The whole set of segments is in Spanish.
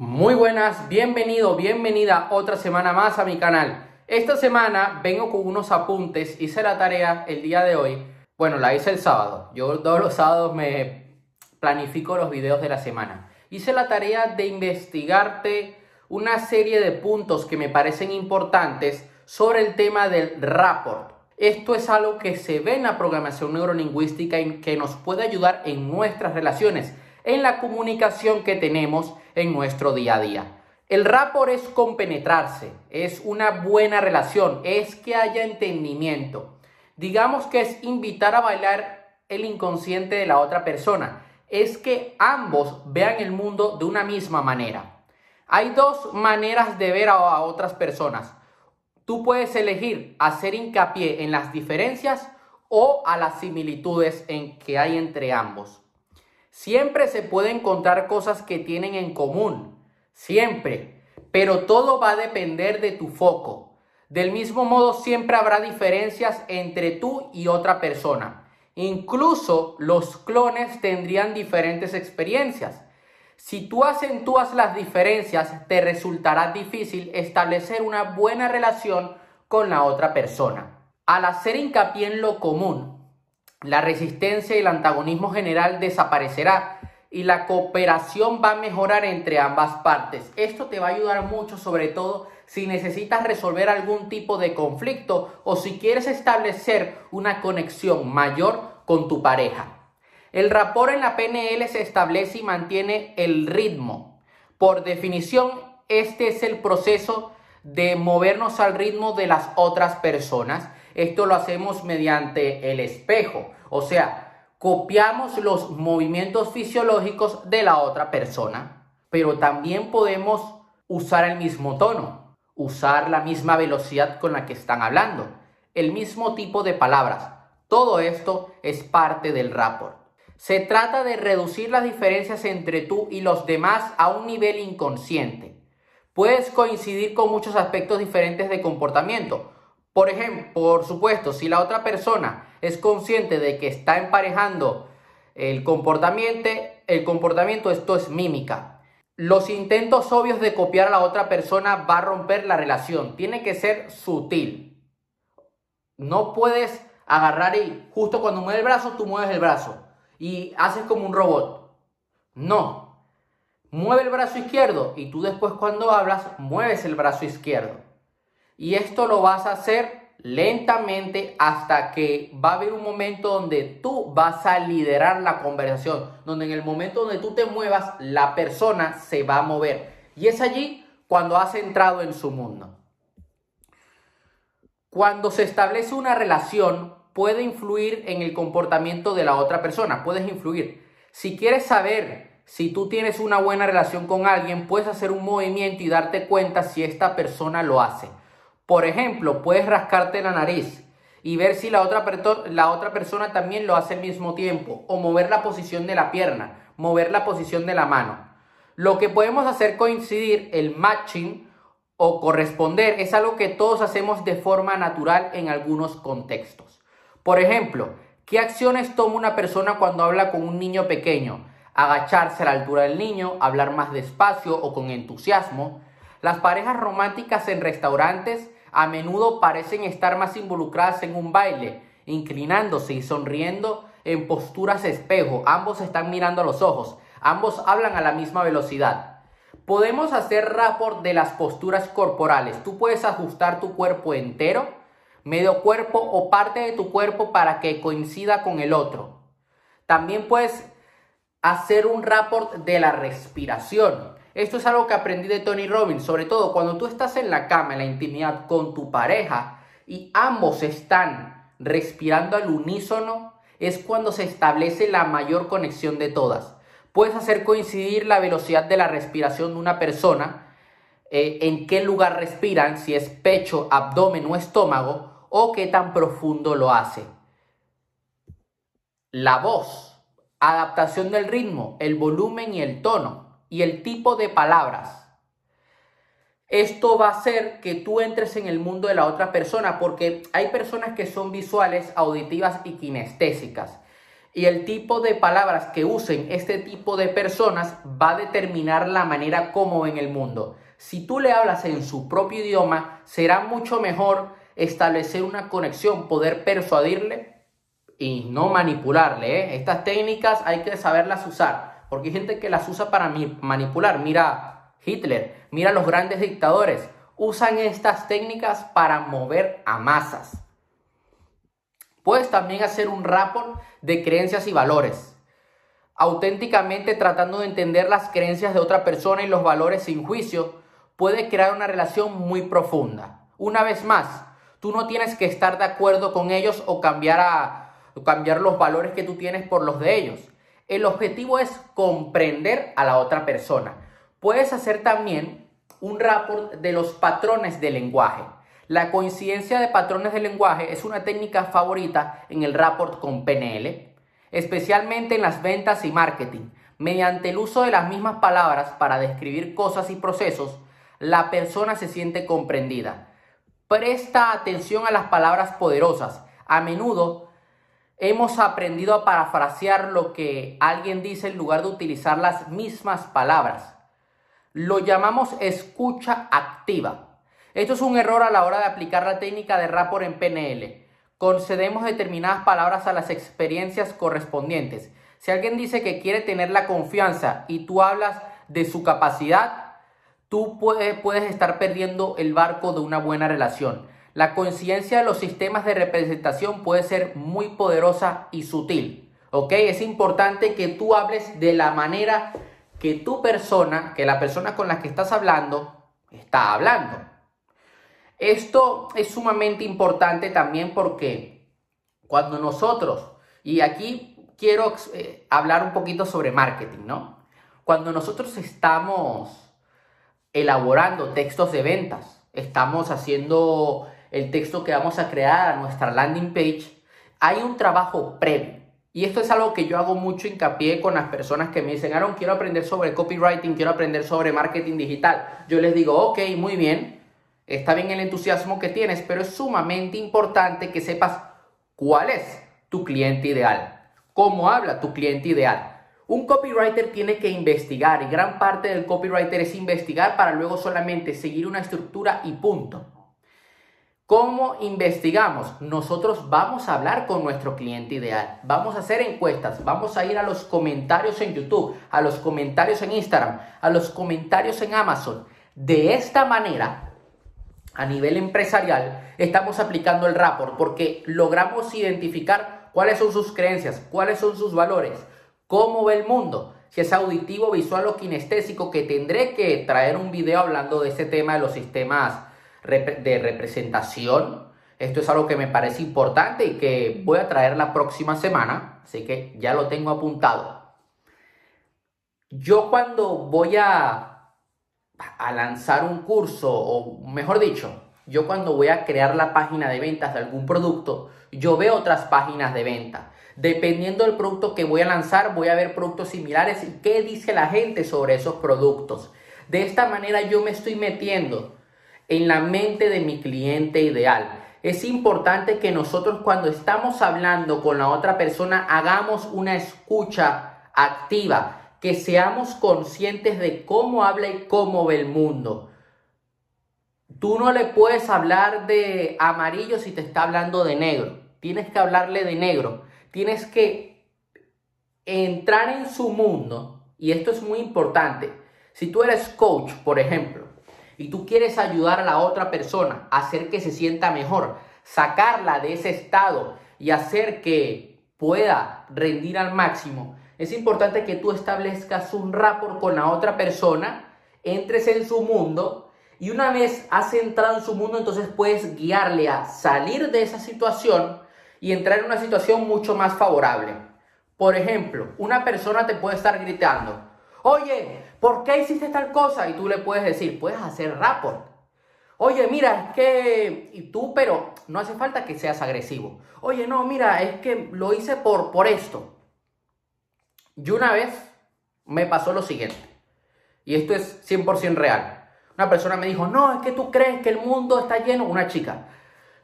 Muy buenas, bienvenido, bienvenida otra semana más a mi canal. Esta semana vengo con unos apuntes, hice la tarea el día de hoy. Bueno, la hice el sábado. Yo todos los sábados me planifico los videos de la semana. Hice la tarea de investigarte una serie de puntos que me parecen importantes sobre el tema del rapport. Esto es algo que se ve en la programación neurolingüística y que nos puede ayudar en nuestras relaciones, en la comunicación que tenemos en nuestro día a día. El rapport es compenetrarse, es una buena relación, es que haya entendimiento. Digamos que es invitar a bailar el inconsciente de la otra persona, es que ambos vean el mundo de una misma manera. Hay dos maneras de ver a, otras personas. Tú puedes elegir hacer hincapié en las diferencias o a las similitudes en que hay entre ambos. Siempre se puede encontrar cosas que tienen en común, siempre, pero todo va a depender de tu foco. Del mismo modo, siempre habrá diferencias entre tú y otra persona. Incluso los clones tendrían diferentes experiencias. Si tú acentúas las diferencias, te resultará difícil establecer una buena relación con la otra persona. Al hacer hincapié en lo común, la resistencia y el antagonismo general desaparecerá y la cooperación va a mejorar entre ambas partes. Esto te va a ayudar mucho, sobre todo si necesitas resolver algún tipo de conflicto o si quieres establecer una conexión mayor con tu pareja. El rapport en la PNL se establece y mantiene el ritmo. Por definición, este es el proceso de movernos al ritmo de las otras personas esto lo hacemos mediante el espejo, o sea, copiamos los movimientos fisiológicos de la otra persona, pero también podemos usar el mismo tono, usar la misma velocidad con la que están hablando, el mismo tipo de palabras. Todo esto es parte del rapport. Se trata de reducir las diferencias entre tú y los demás a un nivel inconsciente. Puedes coincidir con muchos aspectos diferentes de comportamiento, por ejemplo, por supuesto, si la otra persona es consciente de que está emparejando el comportamiento, el comportamiento, esto es mímica. Los intentos obvios de copiar a la otra persona va a romper la relación. Tiene que ser sutil. No puedes agarrar y justo cuando mueves el brazo, tú mueves el brazo y haces como un robot. No. Mueve el brazo izquierdo y tú después cuando hablas mueves el brazo izquierdo. Y esto lo vas a hacer lentamente hasta que va a haber un momento donde tú vas a liderar la conversación, donde en el momento donde tú te muevas, la persona se va a mover. Y es allí cuando has entrado en su mundo. Cuando se establece una relación, puede influir en el comportamiento de la otra persona, puedes influir. Si quieres saber si tú tienes una buena relación con alguien, puedes hacer un movimiento y darte cuenta si esta persona lo hace. Por ejemplo, puedes rascarte la nariz y ver si la otra, persona también lo hace al mismo tiempo. O mover la posición de la pierna, mover la posición de la mano. Lo que podemos hacer coincidir, el matching o corresponder, es algo que todos hacemos de forma natural en algunos contextos. Por ejemplo, ¿qué acciones toma una persona cuando habla con un niño pequeño? Agacharse a la altura del niño, hablar más despacio o con entusiasmo. Las parejas románticas en restaurantes a menudo parecen estar más involucradas en un baile, inclinándose y sonriendo en posturas espejo. Ambos están mirando a los ojos, ambos hablan a la misma velocidad. Podemos hacer rapport de las posturas corporales. Tú puedes ajustar tu cuerpo entero, medio cuerpo o parte de tu cuerpo para que coincida con el otro. También puedes hacer un rapport de la respiración. Esto es algo que aprendí de Tony Robbins, sobre todo cuando tú estás en la cama, en la intimidad con tu pareja y ambos están respirando al unísono, es cuando se establece la mayor conexión de todas. Puedes hacer coincidir la velocidad de la respiración de una persona, eh, en qué lugar respiran, si es pecho, abdomen o estómago, o qué tan profundo lo hace. La voz, adaptación del ritmo, el volumen y el tono y el tipo de palabras. Esto va a hacer que tú entres en el mundo de la otra persona porque hay personas que son visuales, auditivas y kinestésicas. Y el tipo de palabras que usen este tipo de personas va a determinar la manera como ven el mundo. Si tú le hablas en su propio idioma, será mucho mejor establecer una conexión, poder persuadirle y no manipularle. ¿eh? Estas técnicas hay que saberlas usar, porque hay gente que las usa para manipular. Mira Hitler, mira los grandes dictadores, usan estas técnicas para mover a masas. Puedes también hacer un rapport de creencias y valores, auténticamente tratando de entender las creencias de otra persona y los valores sin juicio, puede crear una relación muy profunda. Una vez más, tú no tienes que estar de acuerdo con ellos o cambiar, a, cambiar los valores que tú tienes por los de ellos. El objetivo es comprender a la otra persona. Puedes hacer también un rapport de los patrones de lenguaje. La coincidencia de patrones de lenguaje es una técnica favorita en el rapport con PNL, especialmente en las ventas y marketing. Mediante el uso de las mismas palabras para describir cosas y procesos, la persona se siente comprendida. Presta atención a las palabras poderosas. A menudo hemos aprendido a parafrasear lo que alguien dice en lugar de utilizar las mismas palabras. Lo llamamos escucha activa. Esto es un error a la hora de aplicar la técnica de rapport en PNL. Concedemos determinadas palabras a las experiencias correspondientes. Si alguien dice que quiere tener la confianza y tú hablas de su capacidad, tú puedes estar perdiendo el barco de una buena relación. La conciencia de los sistemas de representación puede ser muy poderosa y sutil. ¿Ok? Es importante que tú hables de la manera que tu persona, que la persona con la que estás hablando, está hablando. Esto es sumamente importante también porque cuando nosotros, y aquí quiero eh, hablar un poquito sobre marketing, ¿no? Cuando nosotros estamos elaborando textos de ventas, estamos haciendo el texto que vamos a crear a nuestra landing page, hay un trabajo previo. Y esto es algo que yo hago mucho hincapié con las personas que me dicen, Aaron, quiero aprender sobre copywriting, quiero aprender sobre marketing digital. Yo les digo, ok, muy bien, Está bien el entusiasmo que tienes, pero es sumamente importante que sepas cuál es tu cliente ideal, cómo habla tu cliente ideal. Un copywriter tiene que investigar y gran parte del copywriter es investigar para luego solamente seguir una estructura y punto. ¿Cómo investigamos? Nosotros vamos a hablar con nuestro cliente ideal, vamos a hacer encuestas, vamos a ir a los comentarios en YouTube, a los comentarios en Instagram, a los comentarios en Amazon. De esta manera a nivel empresarial, estamos aplicando el rapport porque logramos identificar cuáles son sus creencias, cuáles son sus valores, cómo ve el mundo, si es auditivo, visual o kinestésico, que tendré que traer un video hablando de ese tema de los sistemas de representación. Esto es algo que me parece importante y que voy a traer la próxima semana, así que ya lo tengo apuntado. Yo cuando voy a a lanzar un curso, o mejor dicho, yo cuando voy a crear la página de ventas de algún producto, yo veo otras páginas de venta. Dependiendo del producto que voy a lanzar, voy a ver productos similares y qué dice la gente sobre esos productos. De esta manera yo me estoy metiendo en la mente de mi cliente ideal. Es importante que nosotros cuando estamos hablando con la otra persona hagamos una escucha activa que seamos conscientes de cómo habla y cómo ve el mundo. Tú no le puedes hablar de amarillo si te está hablando de negro. Tienes que hablarle de negro. Tienes que entrar en su mundo. Y esto es muy importante. Si tú eres coach, por ejemplo, y tú quieres ayudar a la otra persona a hacer que se sienta mejor, sacarla de ese estado y hacer que pueda rendir al máximo, es importante que tú establezcas un rapport con la otra persona, entres en su mundo y una vez has entrado en su mundo, entonces puedes guiarle a salir de esa situación y entrar en una situación mucho más favorable. Por ejemplo, una persona te puede estar gritando, oye, ¿por qué hiciste tal cosa? Y tú le puedes decir, puedes hacer rapport. Oye, mira, es que... Y tú, pero no hace falta que seas agresivo. Oye, no, mira, es que lo hice por, por esto. Y una vez me pasó lo siguiente, y esto es 100% real. Una persona me dijo, no, es que tú crees que el mundo está lleno, una chica,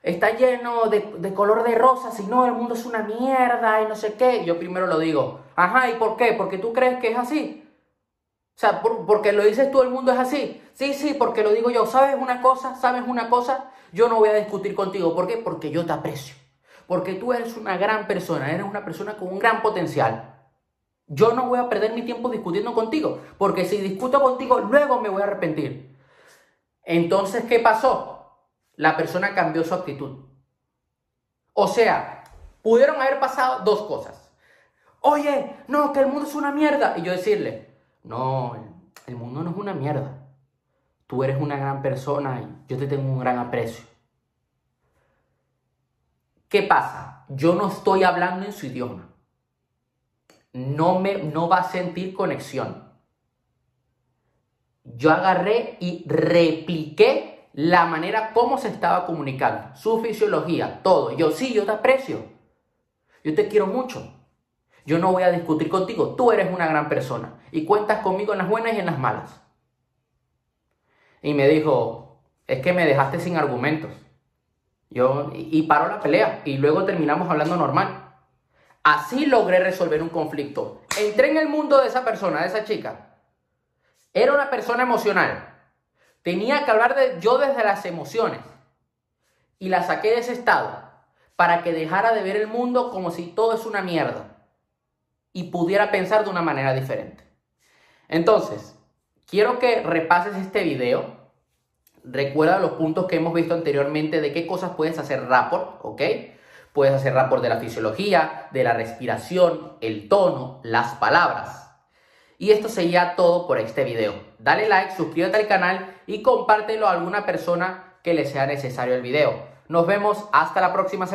está lleno de, de color de rosas y no, el mundo es una mierda y no sé qué. Yo primero lo digo, ajá, ¿y por qué? Porque tú crees que es así. O sea, porque lo dices tú, el mundo es así. Sí, sí, porque lo digo yo. ¿Sabes una cosa? ¿Sabes una cosa? Yo no voy a discutir contigo. ¿Por qué? Porque yo te aprecio. Porque tú eres una gran persona, eres una persona con un gran potencial. Yo no voy a perder mi tiempo discutiendo contigo, porque si discuto contigo, luego me voy a arrepentir. Entonces, ¿qué pasó? La persona cambió su actitud. O sea, pudieron haber pasado dos cosas. Oye, no, que el mundo es una mierda. Y yo decirle, no, el mundo no es una mierda. Tú eres una gran persona y yo te tengo un gran aprecio. ¿Qué pasa? Yo no estoy hablando en su idioma. No, me, no va a sentir conexión. Yo agarré y repliqué la manera como se estaba comunicando, su fisiología, todo. Yo sí, yo te aprecio. Yo te quiero mucho. Yo no voy a discutir contigo. Tú eres una gran persona y cuentas conmigo en las buenas y en las malas. Y me dijo, es que me dejaste sin argumentos. Yo, y, paró la pelea y luego terminamos hablando normal. Así logré resolver un conflicto. Entré en el mundo de esa persona, de esa chica. Era una persona emocional. Tenía que hablar de yo desde las emociones. Y la saqué de ese estado para que dejara de ver el mundo como si todo es una mierda y pudiera pensar de una manera diferente. Entonces, quiero que repases este video. Recuerda los puntos que hemos visto anteriormente de qué cosas puedes hacer rapport, ¿ok? Puedes hacer rapport de la fisiología, de la respiración, el tono, las palabras. Y esto sería todo por este video. Dale like, suscríbete al canal y compártelo a alguna persona que le sea necesario el video. Nos vemos hasta la próxima semana.